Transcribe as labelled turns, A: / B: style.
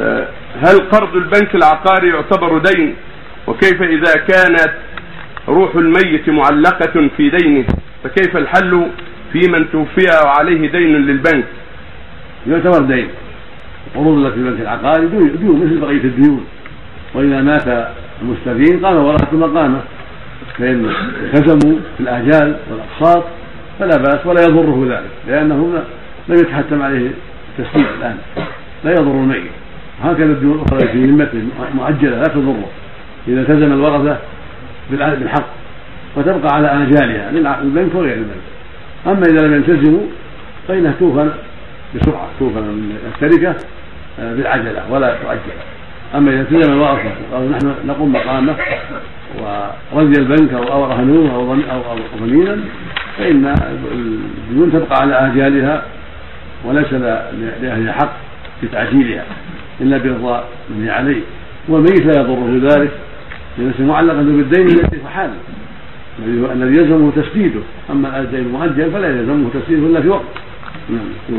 A: آه، هل قرض البنك العقاري يعتبر دين؟ وكيف إذا كانت روح الميت معلقة في دينه؟ فكيف الحل في من توفي وعليه دين للبنك؟
B: يعتبر دين. القروض التي في البنك العقاري ديون مثل بقية الديون. وإذا مات المستفيد قام ورثة مقامه. فإن التزموا في الآجال والأقساط فلا بأس ولا يضره ذلك لأنه لم يتحتم عليه التسليم الآن. لا يضر الميت هكذا الديون الأخرى في ذمته مؤجلة لا تضره إذا التزم الورثة بالحق وتبقى على آجالها للبنك وغير البنك أما إذا لم يلتزموا فإنها توفى بسرعة توفى من التركة آه، بالعجلة ولا تؤجل. أما إذا التزم الورثة قالوا نحن نقوم مقامه ورضي البنك أو رهنوه أو أو ضمينا فإن الديون تبقى على آجالها وليس لأهل حق. في تعجيلها. إلا برضا من عليه والميت لا يضره ذلك ليس معلقا بالدين الذي حاله الذي يلزمه تسديده. أما الدين المؤجل فلا يلزمه تسديده إلا في وقت. نعم.